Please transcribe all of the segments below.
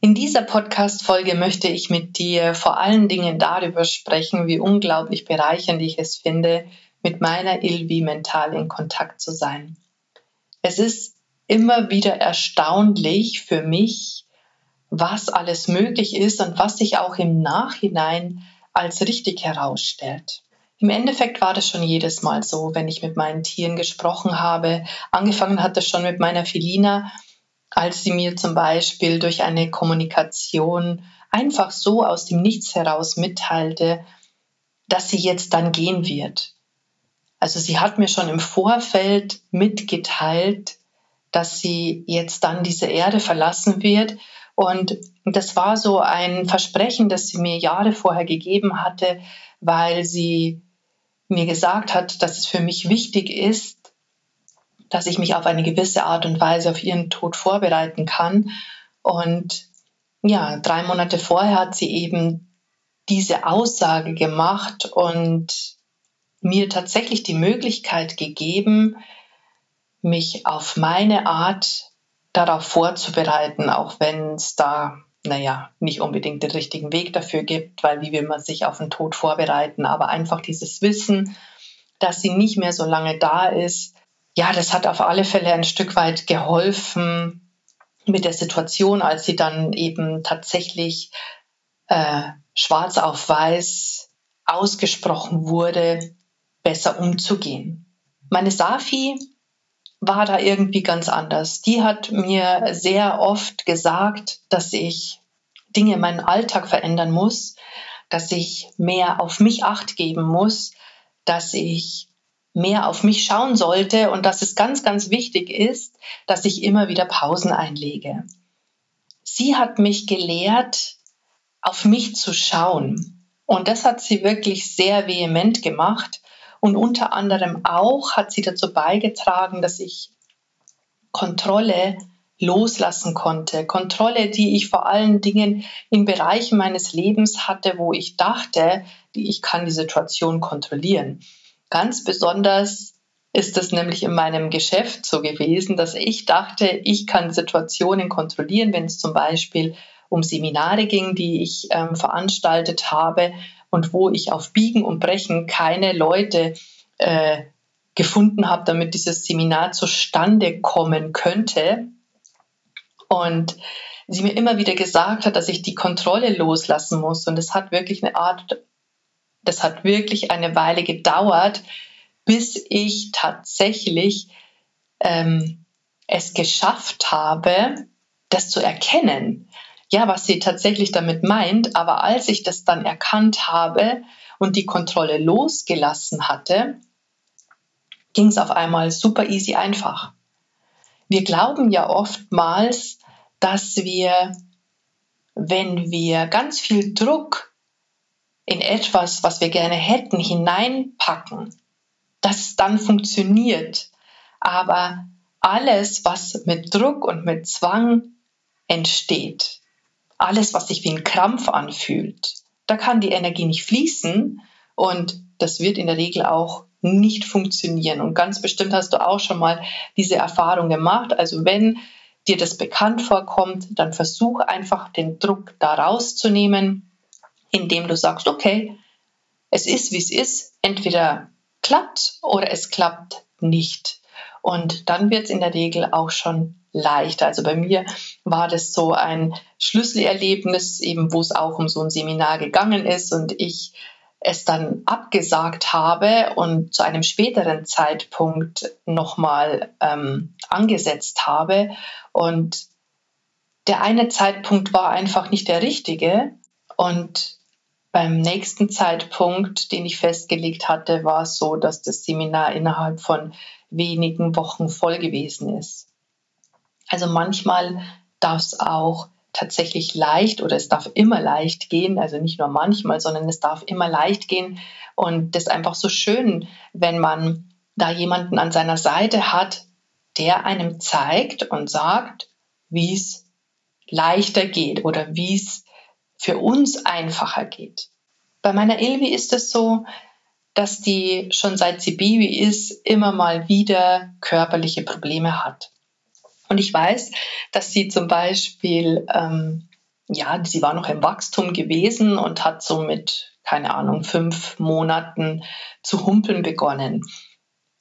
In dieser Podcast-Folge möchte ich mit dir vor allen Dingen darüber sprechen, wie unglaublich bereichernd ich es finde, mit meiner Ilvi mental in Kontakt zu sein. Es ist immer wieder erstaunlich für mich, was alles möglich ist und was sich auch im Nachhinein als richtig herausstellt. Im Endeffekt war das schon jedes Mal so, wenn ich mit meinen Tieren gesprochen habe. Angefangen hat das schon mit meiner Felina, als sie mir zum Beispiel durch eine Kommunikation einfach so aus dem Nichts heraus mitteilte, dass sie jetzt dann gehen wird. Also sie hat mir schon im Vorfeld mitgeteilt, dass sie jetzt dann diese Erde verlassen wird. Und das war so ein Versprechen, das sie mir Jahre vorher gegeben hatte, weil sie mir gesagt hat, dass es für mich wichtig ist, dass ich mich auf eine gewisse Art und Weise auf ihren Tod vorbereiten kann. Und ja, drei Monate vorher hat sie eben diese Aussage gemacht und mir tatsächlich die Möglichkeit gegeben, mich auf meine Art darauf vorzubereiten, auch wenn es da, naja, nicht unbedingt den richtigen Weg dafür gibt, weil wie will man sich auf den Tod vorbereiten, aber einfach dieses Wissen, dass sie nicht mehr so lange da ist, ja, das hat auf alle Fälle ein Stück weit geholfen mit der Situation, als sie dann eben tatsächlich äh, schwarz auf weiß ausgesprochen wurde, besser umzugehen. Meine Safi war da irgendwie ganz anders. Die hat mir sehr oft gesagt, dass ich Dinge in meinem Alltag verändern muss, dass ich mehr auf mich acht geben muss, dass ich mehr auf mich schauen sollte und dass es ganz, ganz wichtig ist, dass ich immer wieder Pausen einlege. Sie hat mich gelehrt, auf mich zu schauen. Und das hat sie wirklich sehr vehement gemacht. Und unter anderem auch hat sie dazu beigetragen, dass ich Kontrolle loslassen konnte. Kontrolle, die ich vor allen Dingen in Bereichen meines Lebens hatte, wo ich dachte, ich kann die Situation kontrollieren. Ganz besonders ist es nämlich in meinem Geschäft so gewesen, dass ich dachte, ich kann Situationen kontrollieren, wenn es zum Beispiel um Seminare ging, die ich ähm, veranstaltet habe und wo ich auf Biegen und Brechen keine Leute äh, gefunden habe, damit dieses Seminar zustande kommen könnte. Und sie mir immer wieder gesagt hat, dass ich die Kontrolle loslassen muss. Und es hat wirklich eine Art das hat wirklich eine Weile gedauert, bis ich tatsächlich ähm, es geschafft habe, das zu erkennen. Ja, was sie tatsächlich damit meint. Aber als ich das dann erkannt habe und die Kontrolle losgelassen hatte, ging es auf einmal super easy einfach. Wir glauben ja oftmals, dass wir, wenn wir ganz viel Druck in etwas, was wir gerne hätten, hineinpacken, dass es dann funktioniert. Aber alles, was mit Druck und mit Zwang entsteht, alles, was sich wie ein Krampf anfühlt, da kann die Energie nicht fließen und das wird in der Regel auch nicht funktionieren. Und ganz bestimmt hast du auch schon mal diese Erfahrung gemacht. Also wenn dir das bekannt vorkommt, dann versuch einfach den Druck da rauszunehmen indem du sagst, okay, es ist, wie es ist, entweder klappt oder es klappt nicht. Und dann wird es in der Regel auch schon leichter. Also bei mir war das so ein Schlüsselerlebnis, eben wo es auch um so ein Seminar gegangen ist und ich es dann abgesagt habe und zu einem späteren Zeitpunkt nochmal ähm, angesetzt habe. Und der eine Zeitpunkt war einfach nicht der richtige. Und beim nächsten Zeitpunkt, den ich festgelegt hatte, war es so, dass das Seminar innerhalb von wenigen Wochen voll gewesen ist. Also manchmal darf es auch tatsächlich leicht oder es darf immer leicht gehen, also nicht nur manchmal, sondern es darf immer leicht gehen. Und das ist einfach so schön, wenn man da jemanden an seiner Seite hat, der einem zeigt und sagt, wie es leichter geht oder wie es für uns einfacher geht. Bei meiner Ilvi ist es so, dass die schon seit sie Baby ist, immer mal wieder körperliche Probleme hat. Und ich weiß, dass sie zum Beispiel, ähm, ja, sie war noch im Wachstum gewesen und hat so mit, keine Ahnung, fünf Monaten zu humpeln begonnen.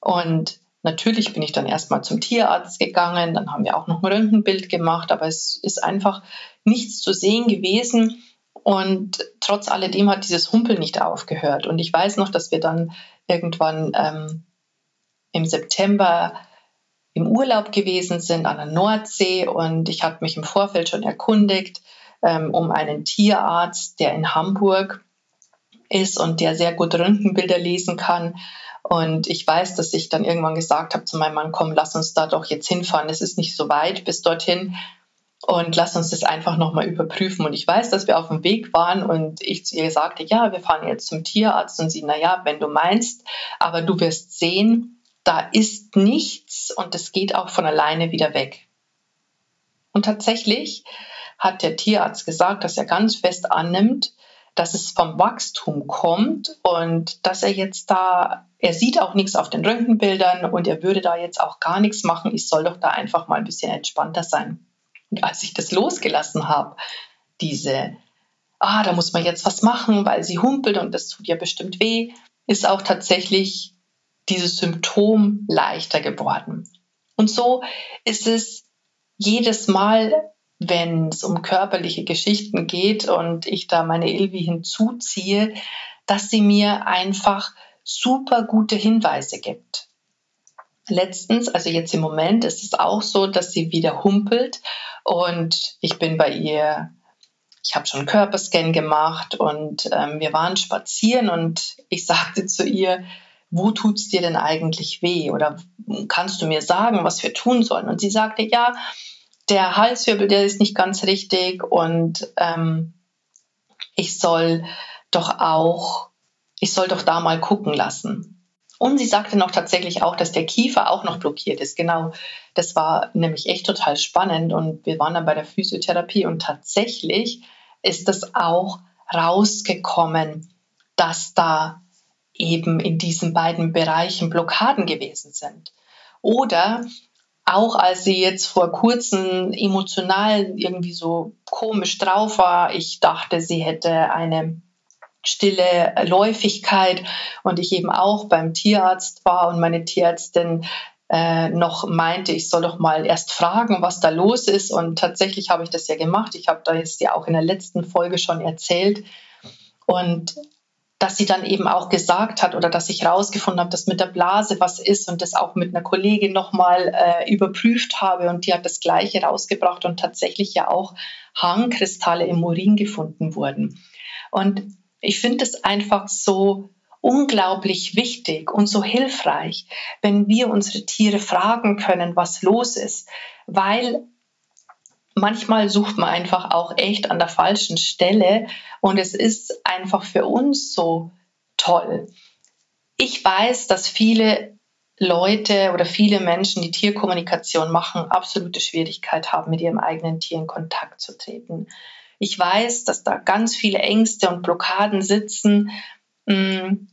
Und natürlich bin ich dann erstmal zum Tierarzt gegangen, dann haben wir auch noch ein Röntgenbild gemacht, aber es ist einfach nichts zu sehen gewesen. Und trotz alledem hat dieses Humpeln nicht aufgehört. Und ich weiß noch, dass wir dann irgendwann ähm, im September im Urlaub gewesen sind an der Nordsee und ich habe mich im Vorfeld schon erkundigt ähm, um einen Tierarzt, der in Hamburg ist und der sehr gut Röntgenbilder lesen kann. Und ich weiß, dass ich dann irgendwann gesagt habe zu meinem Mann, komm, lass uns da doch jetzt hinfahren. Es ist nicht so weit bis dorthin und lass uns das einfach nochmal überprüfen. Und ich weiß, dass wir auf dem Weg waren und ich zu ihr sagte, ja, wir fahren jetzt zum Tierarzt und sie, naja, wenn du meinst, aber du wirst sehen, da ist nichts und es geht auch von alleine wieder weg. Und tatsächlich hat der Tierarzt gesagt, dass er ganz fest annimmt, dass es vom Wachstum kommt und dass er jetzt da, er sieht auch nichts auf den Röntgenbildern und er würde da jetzt auch gar nichts machen. Ich soll doch da einfach mal ein bisschen entspannter sein. Und als ich das losgelassen habe, diese, ah, da muss man jetzt was machen, weil sie humpelt und das tut ja bestimmt weh, ist auch tatsächlich dieses Symptom leichter geworden. Und so ist es jedes Mal, wenn es um körperliche Geschichten geht und ich da meine Ilvi hinzuziehe, dass sie mir einfach super gute Hinweise gibt. Letztens, also jetzt im Moment, ist es auch so, dass sie wieder humpelt und ich bin bei ihr, ich habe schon einen Körperscan gemacht und ähm, wir waren spazieren und ich sagte zu ihr, wo tut es dir denn eigentlich weh? Oder kannst du mir sagen, was wir tun sollen? Und sie sagte, ja, der Halswirbel, der ist nicht ganz richtig und ähm, ich soll doch auch, ich soll doch da mal gucken lassen. Und sie sagte noch tatsächlich auch, dass der Kiefer auch noch blockiert ist. Genau, das war nämlich echt total spannend und wir waren dann bei der Physiotherapie und tatsächlich ist das auch rausgekommen, dass da eben in diesen beiden Bereichen Blockaden gewesen sind. Oder auch als sie jetzt vor kurzem emotional irgendwie so komisch drauf war, ich dachte, sie hätte eine stille Läufigkeit und ich eben auch beim Tierarzt war und meine Tierärztin äh, noch meinte, ich soll doch mal erst fragen, was da los ist. Und tatsächlich habe ich das ja gemacht. Ich habe da jetzt ja auch in der letzten Folge schon erzählt. Und dass sie dann eben auch gesagt hat oder dass ich herausgefunden habe, dass mit der Blase was ist und das auch mit einer Kollegin nochmal äh, überprüft habe und die hat das Gleiche rausgebracht und tatsächlich ja auch Hangkristalle im Urin gefunden wurden. Und ich finde es einfach so unglaublich wichtig und so hilfreich, wenn wir unsere Tiere fragen können, was los ist, weil manchmal sucht man einfach auch echt an der falschen Stelle und es ist einfach für uns so toll. Ich weiß, dass viele Leute oder viele Menschen, die Tierkommunikation machen, absolute Schwierigkeit haben, mit ihrem eigenen Tier in Kontakt zu treten. Ich weiß, dass da ganz viele Ängste und Blockaden sitzen, mm,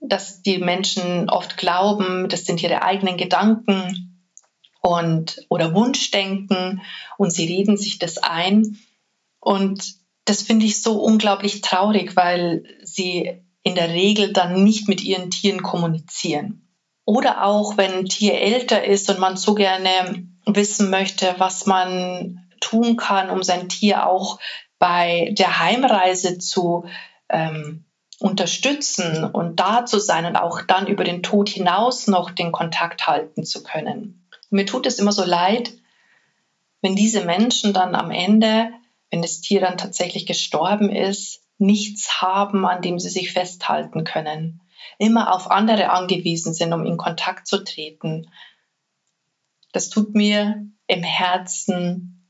dass die Menschen oft glauben, das sind ihre eigenen Gedanken, und oder Wunschdenken und sie reden sich das ein. Und das finde ich so unglaublich traurig, weil sie in der Regel dann nicht mit ihren Tieren kommunizieren. Oder auch, wenn ein Tier älter ist und man so gerne wissen möchte, was man tun kann, um sein Tier auch bei der Heimreise zu ähm, unterstützen und da zu sein und auch dann über den Tod hinaus noch den Kontakt halten zu können. Mir tut es immer so leid, wenn diese Menschen dann am Ende, wenn das Tier dann tatsächlich gestorben ist, nichts haben, an dem sie sich festhalten können, immer auf andere angewiesen sind, um in Kontakt zu treten. Das tut mir im Herzen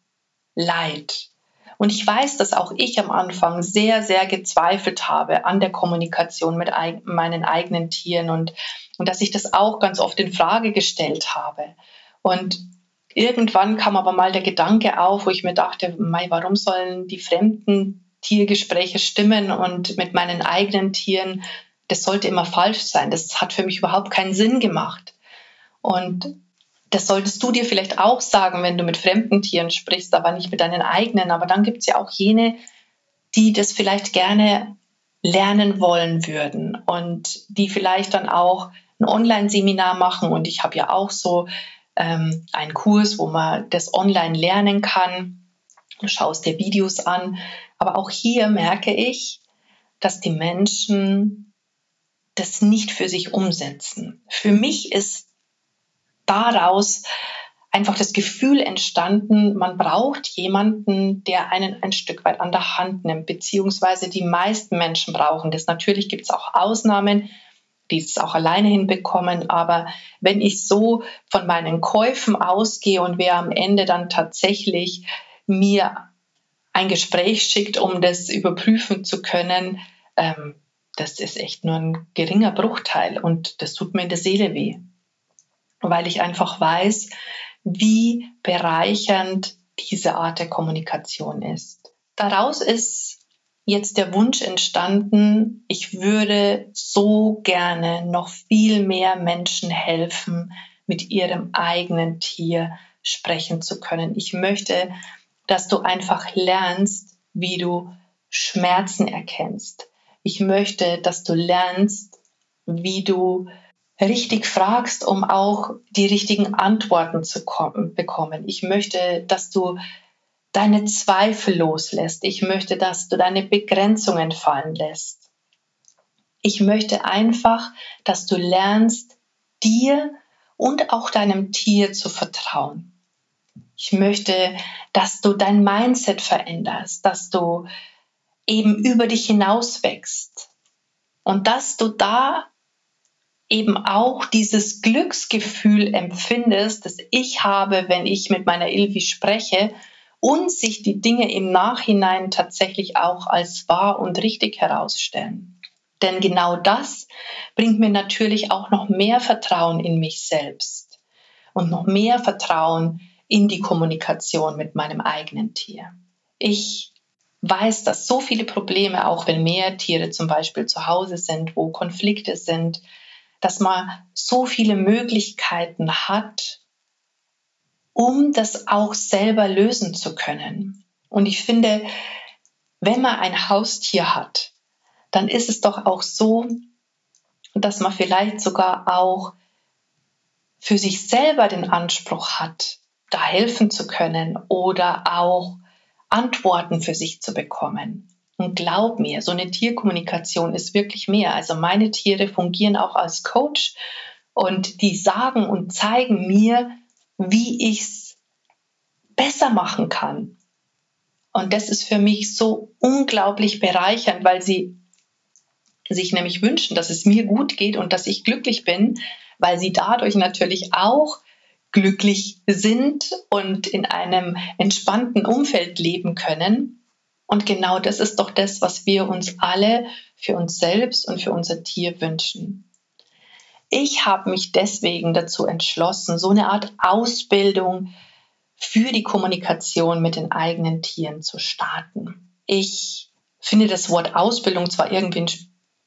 Leid. Und ich weiß, dass auch ich am Anfang sehr, sehr gezweifelt habe an der Kommunikation mit meinen eigenen Tieren und, und dass ich das auch ganz oft in Frage gestellt habe. Und irgendwann kam aber mal der Gedanke auf, wo ich mir dachte, Mai, warum sollen die fremden Tiergespräche stimmen und mit meinen eigenen Tieren, das sollte immer falsch sein. Das hat für mich überhaupt keinen Sinn gemacht. Und das solltest du dir vielleicht auch sagen, wenn du mit fremden Tieren sprichst, aber nicht mit deinen eigenen. Aber dann gibt es ja auch jene, die das vielleicht gerne lernen wollen würden und die vielleicht dann auch ein Online-Seminar machen. Und ich habe ja auch so ähm, einen Kurs, wo man das online lernen kann. Du schaust dir Videos an. Aber auch hier merke ich, dass die Menschen das nicht für sich umsetzen. Für mich ist daraus einfach das Gefühl entstanden, man braucht jemanden, der einen ein Stück weit an der Hand nimmt, beziehungsweise die meisten Menschen brauchen das. Natürlich gibt es auch Ausnahmen, die es auch alleine hinbekommen, aber wenn ich so von meinen Käufen ausgehe und wer am Ende dann tatsächlich mir ein Gespräch schickt, um das überprüfen zu können, ähm, das ist echt nur ein geringer Bruchteil und das tut mir in der Seele weh weil ich einfach weiß, wie bereichernd diese Art der Kommunikation ist. Daraus ist jetzt der Wunsch entstanden, ich würde so gerne noch viel mehr Menschen helfen, mit ihrem eigenen Tier sprechen zu können. Ich möchte, dass du einfach lernst, wie du Schmerzen erkennst. Ich möchte, dass du lernst, wie du richtig fragst, um auch die richtigen Antworten zu bekommen. Ich möchte, dass du deine Zweifel loslässt. Ich möchte, dass du deine Begrenzungen fallen lässt. Ich möchte einfach, dass du lernst, dir und auch deinem Tier zu vertrauen. Ich möchte, dass du dein Mindset veränderst, dass du eben über dich hinaus wächst und dass du da eben auch dieses Glücksgefühl empfindest, das ich habe, wenn ich mit meiner Ilvi spreche und sich die Dinge im Nachhinein tatsächlich auch als wahr und richtig herausstellen. Denn genau das bringt mir natürlich auch noch mehr Vertrauen in mich selbst und noch mehr Vertrauen in die Kommunikation mit meinem eigenen Tier. Ich weiß, dass so viele Probleme, auch wenn mehr Tiere zum Beispiel zu Hause sind, wo Konflikte sind, dass man so viele Möglichkeiten hat, um das auch selber lösen zu können. Und ich finde, wenn man ein Haustier hat, dann ist es doch auch so, dass man vielleicht sogar auch für sich selber den Anspruch hat, da helfen zu können oder auch Antworten für sich zu bekommen. Und glaub mir, so eine Tierkommunikation ist wirklich mehr. Also meine Tiere fungieren auch als Coach und die sagen und zeigen mir, wie ich es besser machen kann. Und das ist für mich so unglaublich bereichernd, weil sie sich nämlich wünschen, dass es mir gut geht und dass ich glücklich bin, weil sie dadurch natürlich auch glücklich sind und in einem entspannten Umfeld leben können. Und genau das ist doch das, was wir uns alle für uns selbst und für unser Tier wünschen. Ich habe mich deswegen dazu entschlossen, so eine Art Ausbildung für die Kommunikation mit den eigenen Tieren zu starten. Ich finde das Wort Ausbildung zwar irgendwie ein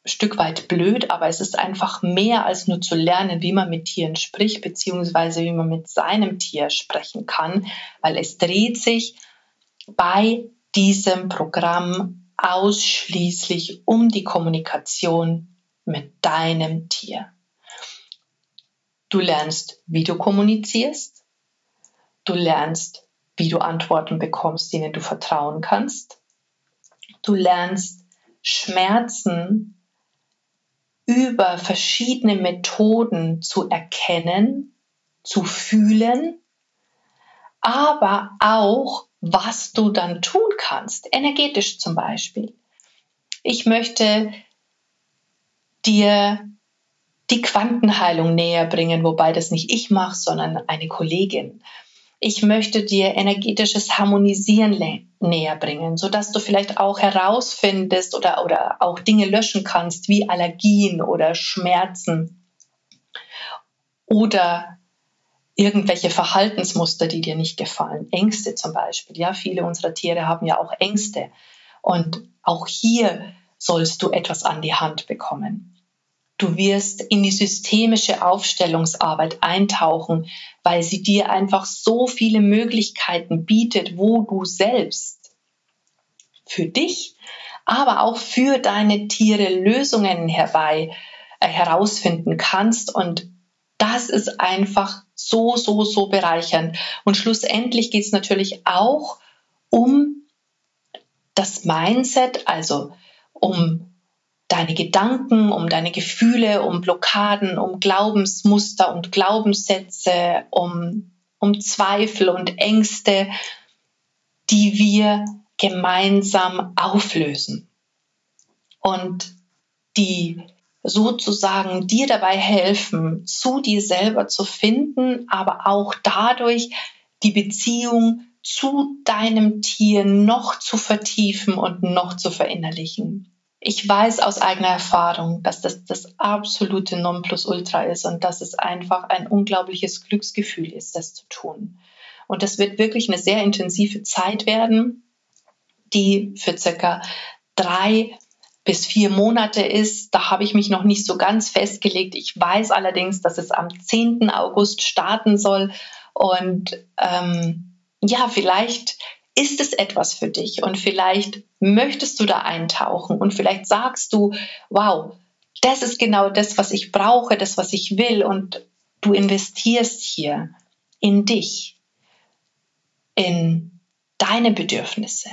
Stück weit blöd, aber es ist einfach mehr als nur zu lernen, wie man mit Tieren spricht, beziehungsweise wie man mit seinem Tier sprechen kann, weil es dreht sich bei diesem Programm ausschließlich um die Kommunikation mit deinem Tier. Du lernst, wie du kommunizierst. Du lernst, wie du Antworten bekommst, denen du vertrauen kannst. Du lernst Schmerzen über verschiedene Methoden zu erkennen, zu fühlen, aber auch was du dann tun kannst, energetisch zum Beispiel. Ich möchte dir die Quantenheilung näher bringen, wobei das nicht ich mache, sondern eine Kollegin. ich möchte dir energetisches Harmonisieren näher bringen, sodass du vielleicht auch herausfindest oder, oder auch Dinge löschen kannst, wie Allergien oder Schmerzen oder irgendwelche Verhaltensmuster, die dir nicht gefallen. Ängste zum Beispiel. Ja, viele unserer Tiere haben ja auch Ängste. Und auch hier sollst du etwas an die Hand bekommen. Du wirst in die systemische Aufstellungsarbeit eintauchen, weil sie dir einfach so viele Möglichkeiten bietet, wo du selbst für dich, aber auch für deine Tiere Lösungen herbei äh, herausfinden kannst und das ist einfach so, so, so bereichernd. Und schlussendlich geht es natürlich auch um das Mindset, also um deine Gedanken, um deine Gefühle, um Blockaden, um Glaubensmuster und Glaubenssätze, um, um Zweifel und Ängste, die wir gemeinsam auflösen. Und die sozusagen dir dabei helfen, zu dir selber zu finden, aber auch dadurch die Beziehung zu deinem Tier noch zu vertiefen und noch zu verinnerlichen ich weiß aus eigener Erfahrung, dass das das absolute Nonplusultra ist und dass es einfach ein unglaubliches Glücksgefühl ist, das zu tun. Und das wird wirklich eine sehr intensive Zeit werden, die für circa drei bis vier Monate ist. Da habe ich mich noch nicht so ganz festgelegt. Ich weiß allerdings, dass es am 10. August starten soll. Und ähm, ja, vielleicht ist es etwas für dich? Und vielleicht möchtest du da eintauchen und vielleicht sagst du, wow, das ist genau das, was ich brauche, das, was ich will. Und du investierst hier in dich, in deine Bedürfnisse.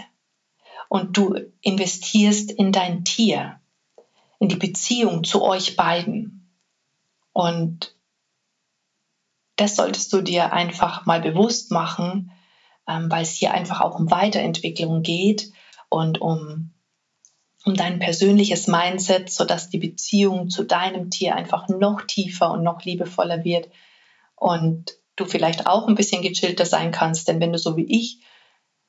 Und du investierst in dein Tier, in die Beziehung zu euch beiden. Und das solltest du dir einfach mal bewusst machen, weil es hier einfach auch um Weiterentwicklung geht und um, um dein persönliches Mindset, sodass die Beziehung zu deinem Tier einfach noch tiefer und noch liebevoller wird und du vielleicht auch ein bisschen gechillter sein kannst, denn wenn du so wie ich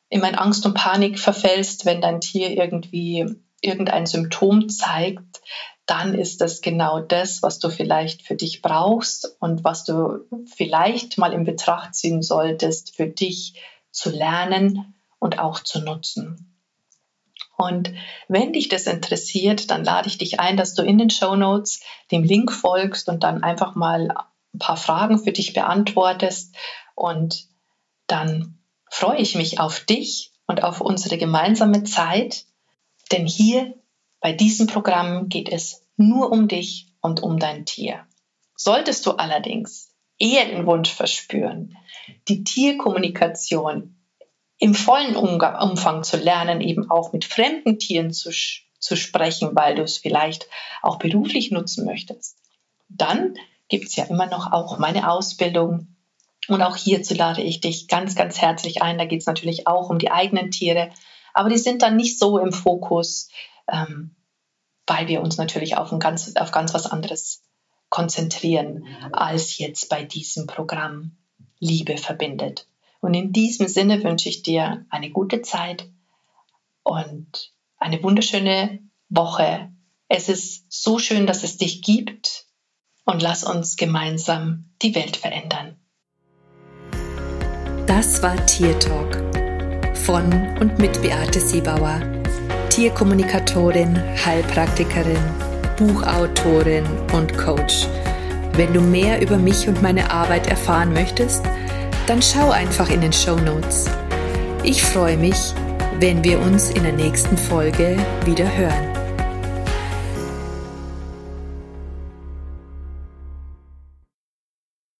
in mein Angst und Panik verfällst, wenn dein Tier irgendwie irgendein Symptom zeigt, dann ist das genau das, was du vielleicht für dich brauchst und was du vielleicht mal in Betracht ziehen solltest, für dich zu lernen und auch zu nutzen. Und wenn dich das interessiert, dann lade ich dich ein, dass du in den Show Notes dem Link folgst und dann einfach mal ein paar Fragen für dich beantwortest. Und dann freue ich mich auf dich und auf unsere gemeinsame Zeit, denn hier bei diesem Programm geht es nur um dich und um dein Tier. Solltest du allerdings eher den Wunsch verspüren, die Tierkommunikation im vollen Umfang zu lernen, eben auch mit fremden Tieren zu, zu sprechen, weil du es vielleicht auch beruflich nutzen möchtest, dann gibt es ja immer noch auch meine Ausbildung. Und auch hierzu lade ich dich ganz, ganz herzlich ein. Da geht es natürlich auch um die eigenen Tiere, aber die sind dann nicht so im Fokus, ähm, weil wir uns natürlich auf, ein ganz, auf ganz was anderes konzentrieren als jetzt bei diesem Programm Liebe verbindet. Und in diesem Sinne wünsche ich dir eine gute Zeit und eine wunderschöne Woche. Es ist so schön, dass es dich gibt und lass uns gemeinsam die Welt verändern. Das war Tier Talk von und mit Beate Siebauer, Tierkommunikatorin, Heilpraktikerin Buchautorin und Coach. Wenn du mehr über mich und meine Arbeit erfahren möchtest, dann schau einfach in den Show Notes. Ich freue mich, wenn wir uns in der nächsten Folge wieder hören.